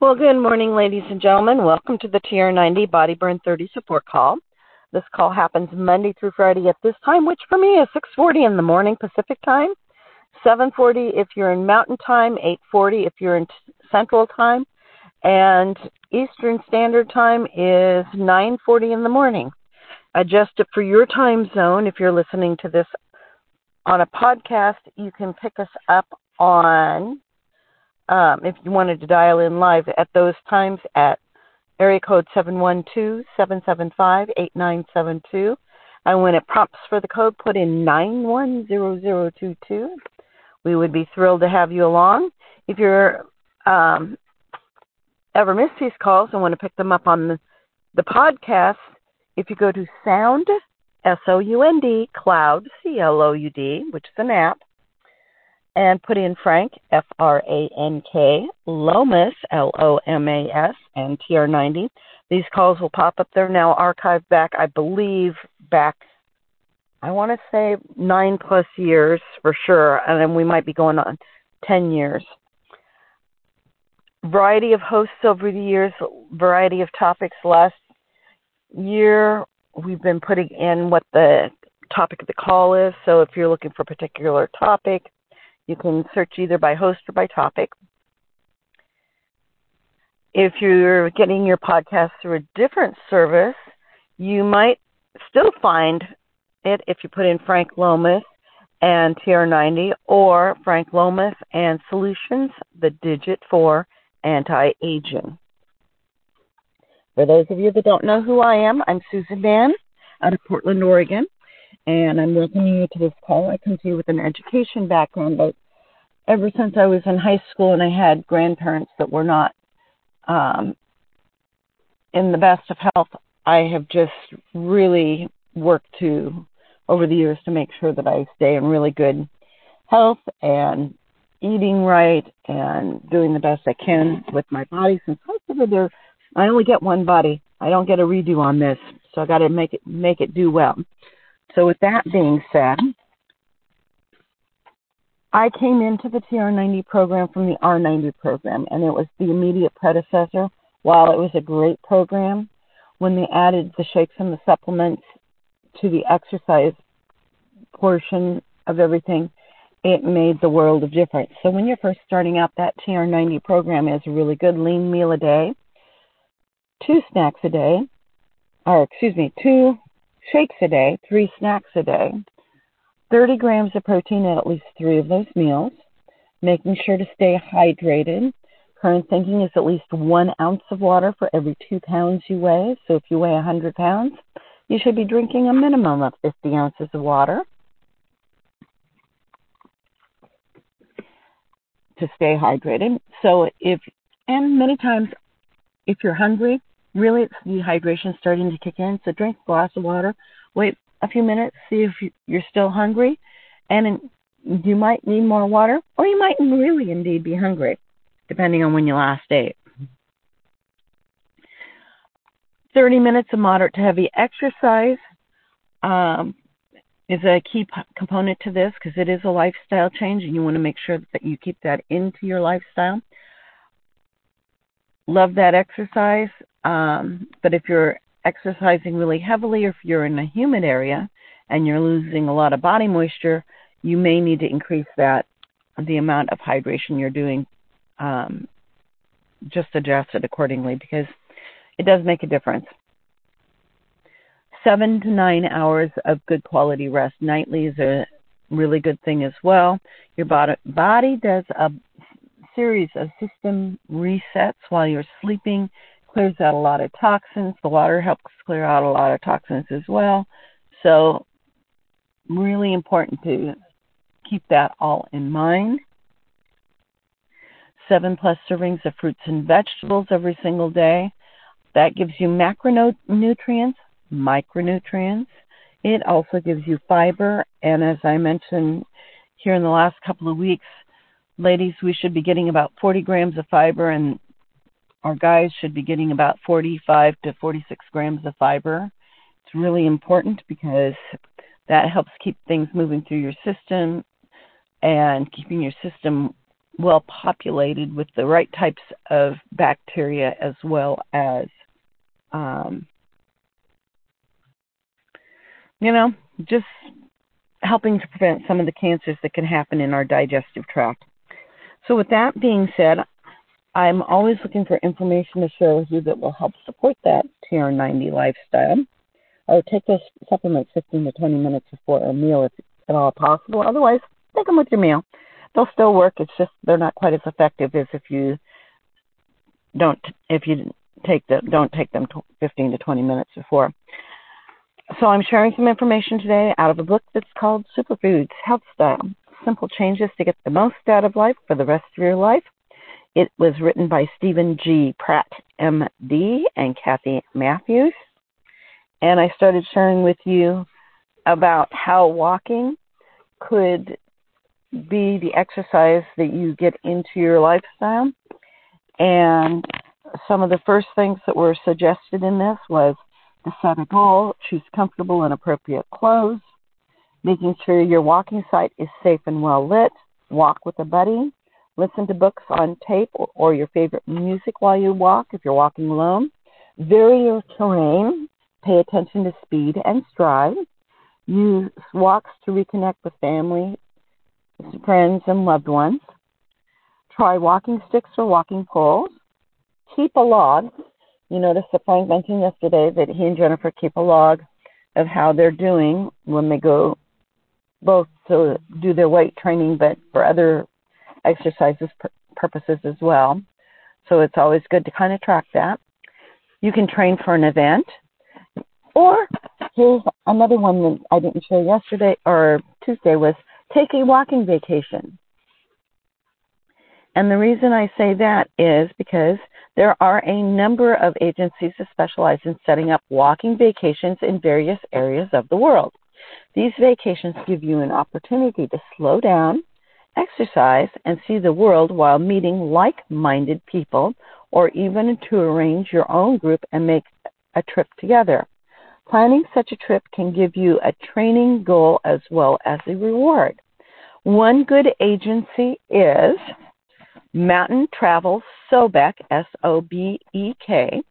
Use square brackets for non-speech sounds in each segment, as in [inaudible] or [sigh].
Well, good morning, ladies and gentlemen. Welcome to the TR90 Body Burn 30 support call. This call happens Monday through Friday at this time, which for me is 6:40 in the morning Pacific time, 7:40 if you're in Mountain time, 8:40 if you're in Central time, and Eastern Standard Time is 9:40 in the morning. Adjust it for your time zone. If you're listening to this on a podcast, you can pick us up on um, if you wanted to dial in live at those times at area code 712-775-8972. And when it prompts for the code, put in 910022. We would be thrilled to have you along. If you're um, ever missed these calls and want to pick them up on the, the podcast, if you go to Sound, S O U N D, Cloud, C L O U D, which is an app, and put in Frank, F R A N K, Lomas, L O M A S, and TR90. These calls will pop up there now, archived back, I believe, back, I want to say nine plus years for sure, and then we might be going on 10 years. Variety of hosts over the years, variety of topics. Last year, we've been putting in what the topic of the call is. So if you're looking for a particular topic, you can search either by host or by topic. If you're getting your podcast through a different service, you might still find it if you put in Frank Lomas and TR90 or Frank Lomas and Solutions, the digit for anti aging. For those of you that don't know who I am, I'm Susan Mann out of Portland, Oregon and I'm welcoming you to this call. I come to you with an education background, but ever since I was in high school and I had grandparents that were not um, in the best of health, I have just really worked to over the years to make sure that I stay in really good health and eating right and doing the best I can with my body. Since I I only get one body. I don't get a redo on this, so I got to make it make it do well. So with that being said, I came into the TR90 program from the R90 program, and it was the immediate predecessor. While it was a great program, when they added the shakes and the supplements to the exercise portion of everything, it made the world of difference. So when you're first starting out, that TR90 program is a really good lean meal a day, two snacks a day, or excuse me, two shakes a day, three snacks a day, 30 grams of protein at at least three of those meals, making sure to stay hydrated. Current thinking is at least one ounce of water for every two pounds you weigh. So if you weigh 100 pounds, you should be drinking a minimum of 50 ounces of water to stay hydrated. So if, and many times, if you're hungry, really it's dehydration starting to kick in. So drink a glass of water, wait a few minutes, see if you're still hungry, and you might need more water, or you might really indeed be hungry, depending on when you last ate. 30 minutes of moderate to heavy exercise um, is a key p- component to this because it is a lifestyle change, and you want to make sure that you keep that into your lifestyle. Love that exercise, um, but if you're exercising really heavily or if you're in a humid area and you're losing a lot of body moisture, you may need to increase that the amount of hydration you're doing. Um, just adjust it accordingly because it does make a difference. Seven to nine hours of good quality rest nightly is a really good thing as well. Your body, body does a series of system resets while you're sleeping clears out a lot of toxins. The water helps clear out a lot of toxins as well. So, really important to keep that all in mind. Seven plus servings of fruits and vegetables every single day. That gives you macronutrients, micronutrients. It also gives you fiber. And as I mentioned here in the last couple of weeks, ladies, we should be getting about 40 grams of fiber and our guys should be getting about 45 to 46 grams of fiber. It's really important because that helps keep things moving through your system and keeping your system well populated with the right types of bacteria as well as um, you know just helping to prevent some of the cancers that can happen in our digestive tract so with that being said i'm always looking for information to share with you that will help support that tr90 lifestyle i would take those supplements 15 to 20 minutes before a meal if at all possible otherwise take them with your meal they'll still work. It's just they're not quite as effective as if you don't if you take the don't take them 15 to 20 minutes before. So I'm sharing some information today out of a book that's called Superfoods Health Style: Simple Changes to Get the Most Out of Life for the Rest of Your Life. It was written by Steven G. Pratt, MD, and Kathy Matthews. And I started sharing with you about how walking could be the exercise that you get into your lifestyle. And some of the first things that were suggested in this was to set a goal, choose comfortable and appropriate clothes, making sure your walking site is safe and well lit, walk with a buddy, listen to books on tape or, or your favorite music while you walk if you're walking alone, vary your terrain, pay attention to speed and stride, use walks to reconnect with family, friends, and loved ones. Try walking sticks or walking poles. Keep a log. You notice that Frank mentioned yesterday that he and Jennifer keep a log of how they're doing when they go both to do their weight training, but for other exercises purposes as well. So it's always good to kind of track that. You can train for an event. Or here's another one that I didn't share yesterday or Tuesday was take a walking vacation. And the reason I say that is because there are a number of agencies that specialize in setting up walking vacations in various areas of the world. These vacations give you an opportunity to slow down, exercise, and see the world while meeting like minded people, or even to arrange your own group and make a trip together. Planning such a trip can give you a training goal as well as a reward. One good agency is Mountain Travel Sobek, S O B E K,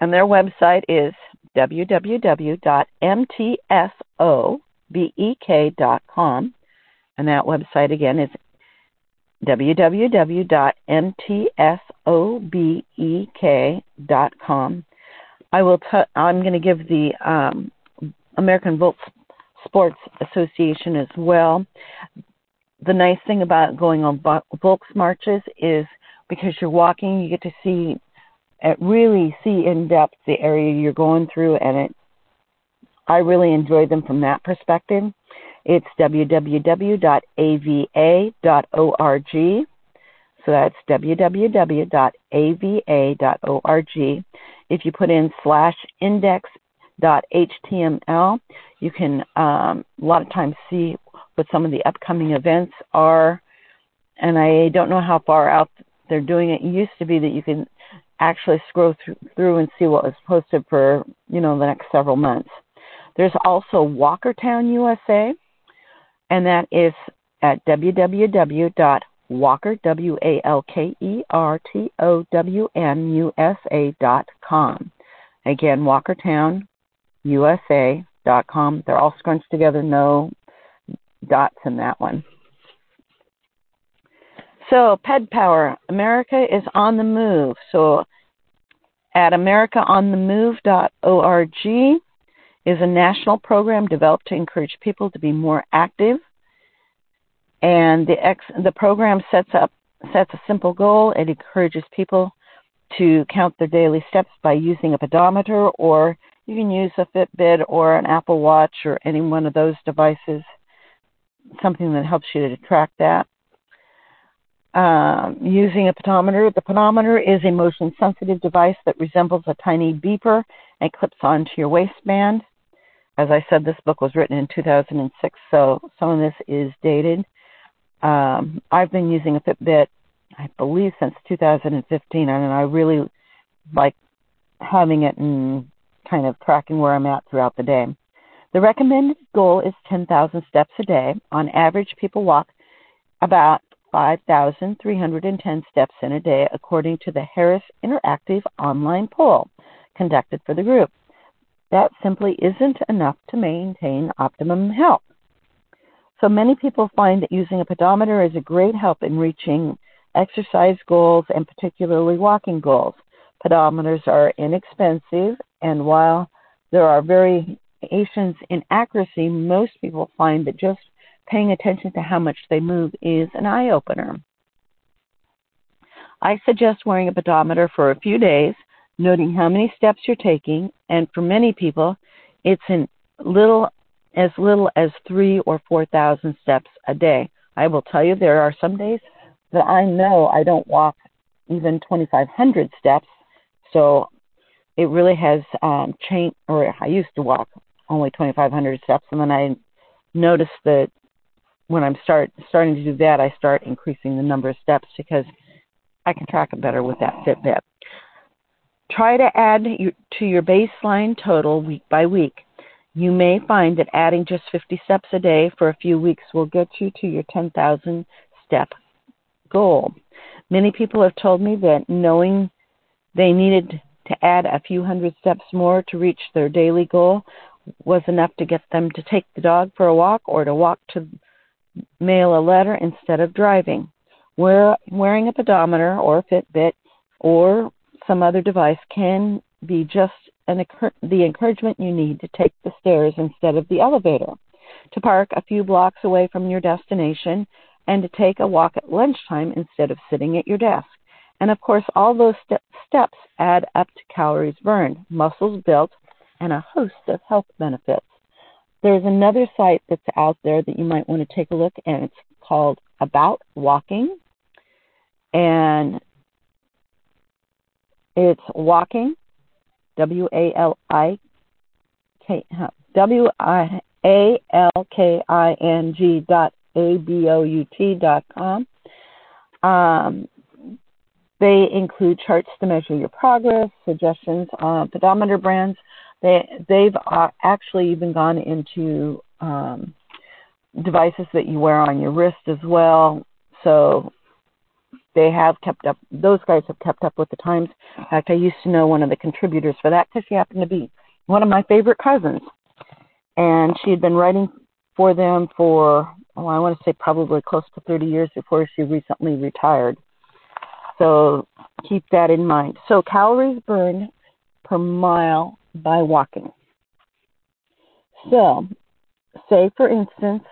and their website is www.mtsobek.com. And that website again is www.mtsobek.com. I will. I'm going to give the um, American Volt Sports Association as well. The nice thing about going on Volks marches is because you're walking, you get to see, uh, really see in depth the area you're going through, and it. I really enjoy them from that perspective. It's www.ava.org. So that's www.ava.org. If you put in slash index.html, you can um, a lot of times see what some of the upcoming events are. And I don't know how far out they're doing it. It used to be that you can actually scroll through, through and see what was posted for you know the next several months. There's also Walkertown USA, and that is at www.walker dot com. Again, Walkertown USA com. They're all scrunched together, no dots in that one. So, Ped Power, America is on the move. So, at americaonthemove.org is a national program developed to encourage people to be more active. And the ex, the program sets up sets a simple goal. It encourages people to count their daily steps by using a pedometer or you can use a Fitbit or an Apple Watch or any one of those devices, something that helps you to track that. Um, using a pedometer, the pedometer is a motion sensitive device that resembles a tiny beeper and clips onto your waistband. As I said, this book was written in 2006, so some of this is dated. Um, I've been using a Fitbit, I believe, since 2015, and I really like having it and kind of tracking where I'm at throughout the day. The recommended goal is 10,000 steps a day. On average, people walk about 5,310 steps in a day, according to the Harris Interactive online poll conducted for the group. That simply isn't enough to maintain optimum health. So many people find that using a pedometer is a great help in reaching exercise goals and particularly walking goals. Pedometers are inexpensive, and while there are variations in accuracy, most people find that just paying attention to how much they move is an eye opener. I suggest wearing a pedometer for a few days, noting how many steps you're taking, and for many people, it's in little as little as three or four thousand steps a day. I will tell you there are some days that I know I don't walk even 2,500 steps, so it really has um, changed. Or I used to walk only 2,500 steps, and then I noticed that when I'm start starting to do that, I start increasing the number of steps because I can track it better with that Fitbit. Try to add to your baseline total week by week. You may find that adding just 50 steps a day for a few weeks will get you to your 10,000 step goal. Many people have told me that knowing they needed to add a few hundred steps more to reach their daily goal was enough to get them to take the dog for a walk or to walk to mail a letter instead of driving. Wear, wearing a pedometer or a Fitbit or some other device can be just an, the encouragement you need to take the stairs instead of the elevator, to park a few blocks away from your destination, and to take a walk at lunchtime instead of sitting at your desk. And of course, all those step, steps add up to calories burned, muscles built, and a host of health benefits. There's another site that's out there that you might want to take a look at, and it's called About Walking. And it's walking, W A L I K W I A L K I N G dot A B O U T dot com. Um, they include charts to measure your progress, suggestions on pedometer brands, they they've uh, actually even gone into um, devices that you wear on your wrist as well. So they have kept up. Those guys have kept up with the times. In fact, I used to know one of the contributors for that because she happened to be one of my favorite cousins, and she had been writing for them for oh, I want to say probably close to 30 years before she recently retired. So keep that in mind. So calories burned per mile by walking. So, say for instance,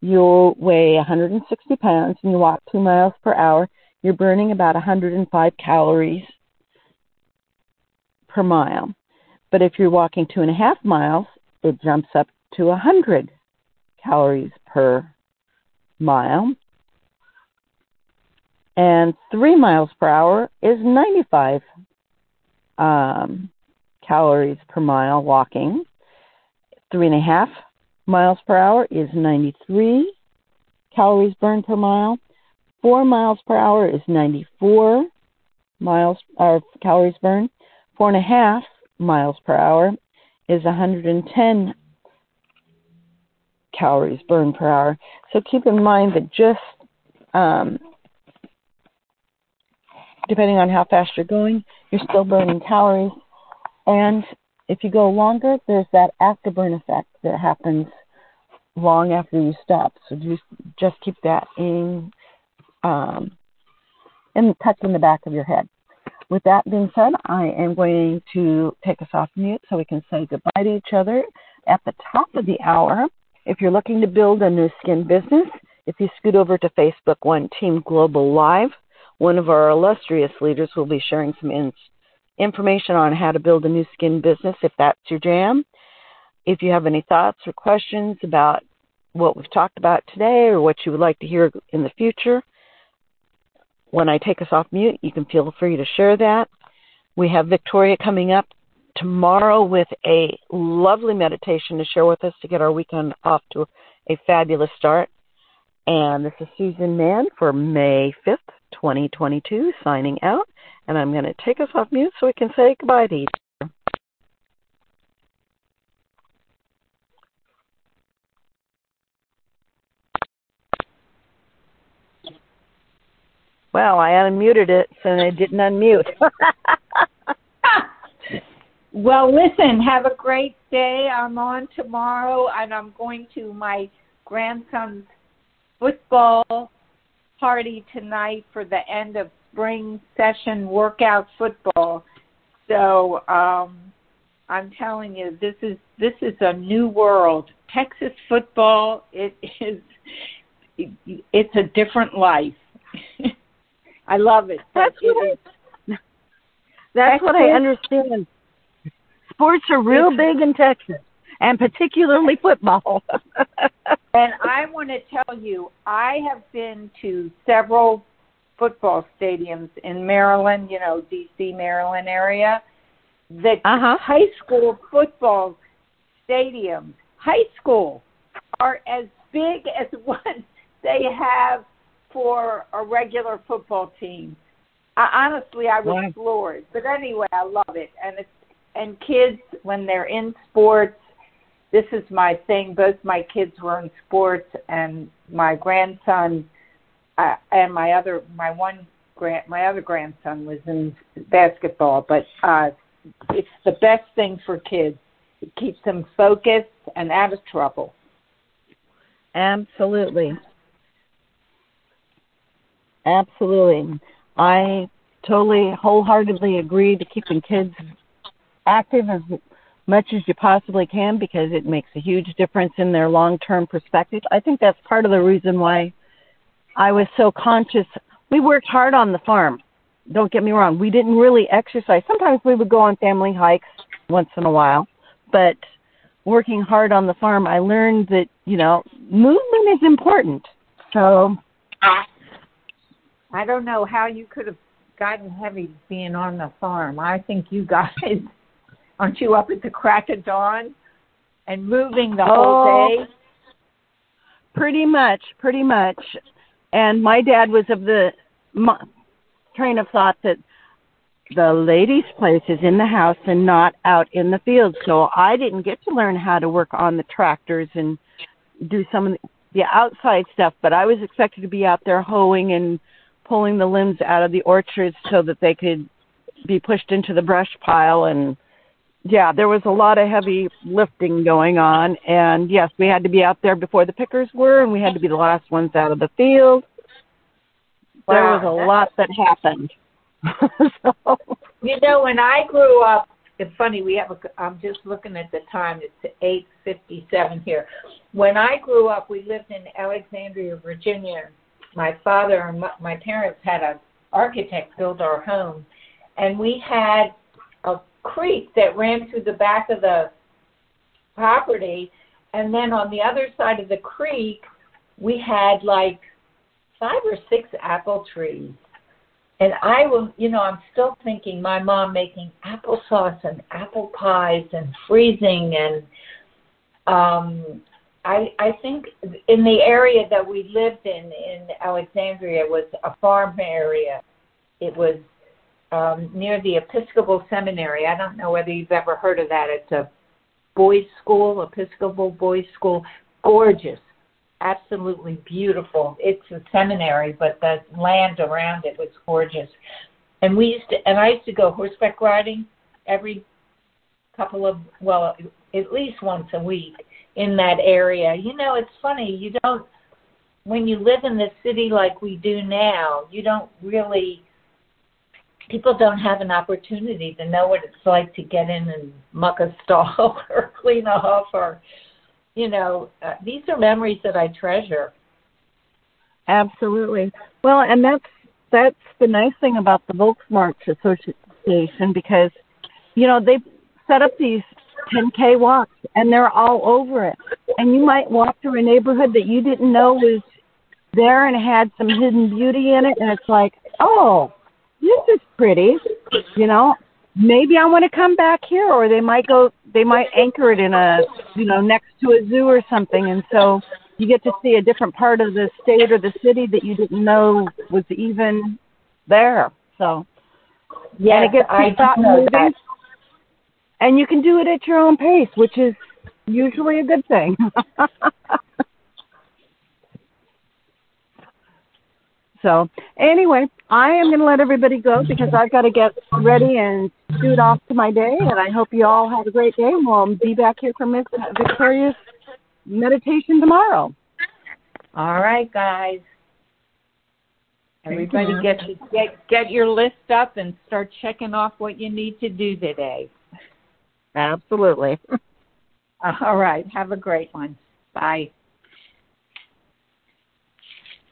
you weigh 160 pounds and you walk two miles per hour, you're burning about 105 calories per mile. But if you're walking two and a half miles, it jumps up to 100 calories per mile. And three miles per hour is 95 um, calories per mile walking. Three and a half miles per hour is 93 calories burned per mile. Four miles per hour is 94 miles or uh, calories burned. Four and a half miles per hour is 110 calories burned per hour. So keep in mind that just um, depending on how fast you're going, you're still burning calories. And if you go longer, there's that afterburn effect that happens long after you stop. So just just keep that in um, in the back of your head. With that being said, I am going to take us off mute so we can say goodbye to each other at the top of the hour. If you're looking to build a Nu Skin business, if you scoot over to Facebook One Team Global Live, one of our illustrious leaders will be sharing some in- information on how to build a Nu Skin business if that's your jam. If you have any thoughts or questions about what we've talked about today or what you would like to hear in the future, when I take us off mute, you can feel free to share that. We have Victoria coming up tomorrow with a lovely meditation to share with us to get our weekend off to a fabulous start. And this is Susan Mann for May 5th, 2022, signing out and I'm going to take us off mute so we can say goodbye to each Well, I unmuted it, so it didn't unmute. [laughs] well, listen, have a great day. I'm on tomorrow, and I'm going to my grandson's football party tonight for the end of spring session workout football. So um, I'm telling you, this is this is a new world. Texas football, it is, it's a different life. [laughs] I love it. [laughs] That's it what I, [laughs] that's what I understand. Sports are real big in Texas, and particularly football. [laughs] and I want to tell you, I have been to several football stadiums in Maryland, you know, D.C., Maryland area. The uh-huh. high school football stadiums, high school, are as big as what they have for a regular football team. I, honestly, I was wow. floored. But anyway, I love it, and it's and kids when they're in sports. This is my thing. Both my kids were in sports, and my grandson uh, and my other my one grand my other grandson was in basketball. But uh, it's the best thing for kids. It keeps them focused and out of trouble. Absolutely. Absolutely. I totally wholeheartedly agree to keeping kids active as much as you possibly can because it makes a huge difference in their long term perspective. I think that's part of the reason why I was so conscious. We worked hard on the farm. Don't get me wrong. We didn't really exercise. Sometimes we would go on family hikes once in a while, but working hard on the farm, I learned that, you know, movement is important. So I don't know how you could have gotten heavy being on the farm. I think you guys [laughs] aren't you up at the crack of dawn and moving the whole oh, day? Pretty much, pretty much. And my dad was of the train of thought that the lady's place is in the house and not out in the field. So I didn't get to learn how to work on the tractors and do some of the outside stuff, but I was expected to be out there hoeing and pulling the limbs out of the orchards so that they could be pushed into the brush pile and yeah, there was a lot of heavy lifting going on and yes, we had to be out there before the pickers were and we had to be the last ones out of the field. There was a lot that happened. [laughs] so. You know, when I grew up, it's funny. We have. A, I'm just looking at the time. It's eight fifty-seven here. When I grew up, we lived in Alexandria, Virginia, my father and my parents had an architect build our home, and we had a creek that ran through the back of the property, and then on the other side of the creek, we had like five or six apple trees. And I will, you know, I'm still thinking my mom making applesauce and apple pies and freezing and um I I think in the area that we lived in in Alexandria was a farm area. It was um, near the Episcopal Seminary. I don't know whether you've ever heard of that. It's a boys' school, Episcopal boys' school. Gorgeous, absolutely beautiful. It's a seminary, but the land around it was gorgeous. And we used to, and I used to go horseback riding every couple of, well, at least once a week in that area. You know, it's funny, you don't when you live in the city like we do now, you don't really people don't have an opportunity to know what it's like to get in and muck a stall [laughs] or clean off or you know, uh, these are memories that I treasure. Absolutely. Well, and that's that's the nice thing about the Volksmarch Association because you know they set up these 10K walks, and they're all over it. And you might walk through a neighborhood that you didn't know was there and had some hidden beauty in it, and it's like, oh, this is pretty, you know. Maybe I want to come back here, or they might go, they might anchor it in a, you know, next to a zoo or something, and so you get to see a different part of the state or the city that you didn't know was even there. So, yeah, and it gets I thought moving. That and you can do it at your own pace, which is usually a good thing. [laughs] So anyway, I am going to let everybody go because I've got to get ready and shoot off to my day. And I hope you all have a great day. We'll be back here for Miss Victoria's meditation tomorrow. All right, guys. Everybody get, get get your list up and start checking off what you need to do today. Absolutely. [laughs] All right. Have a great one. Bye.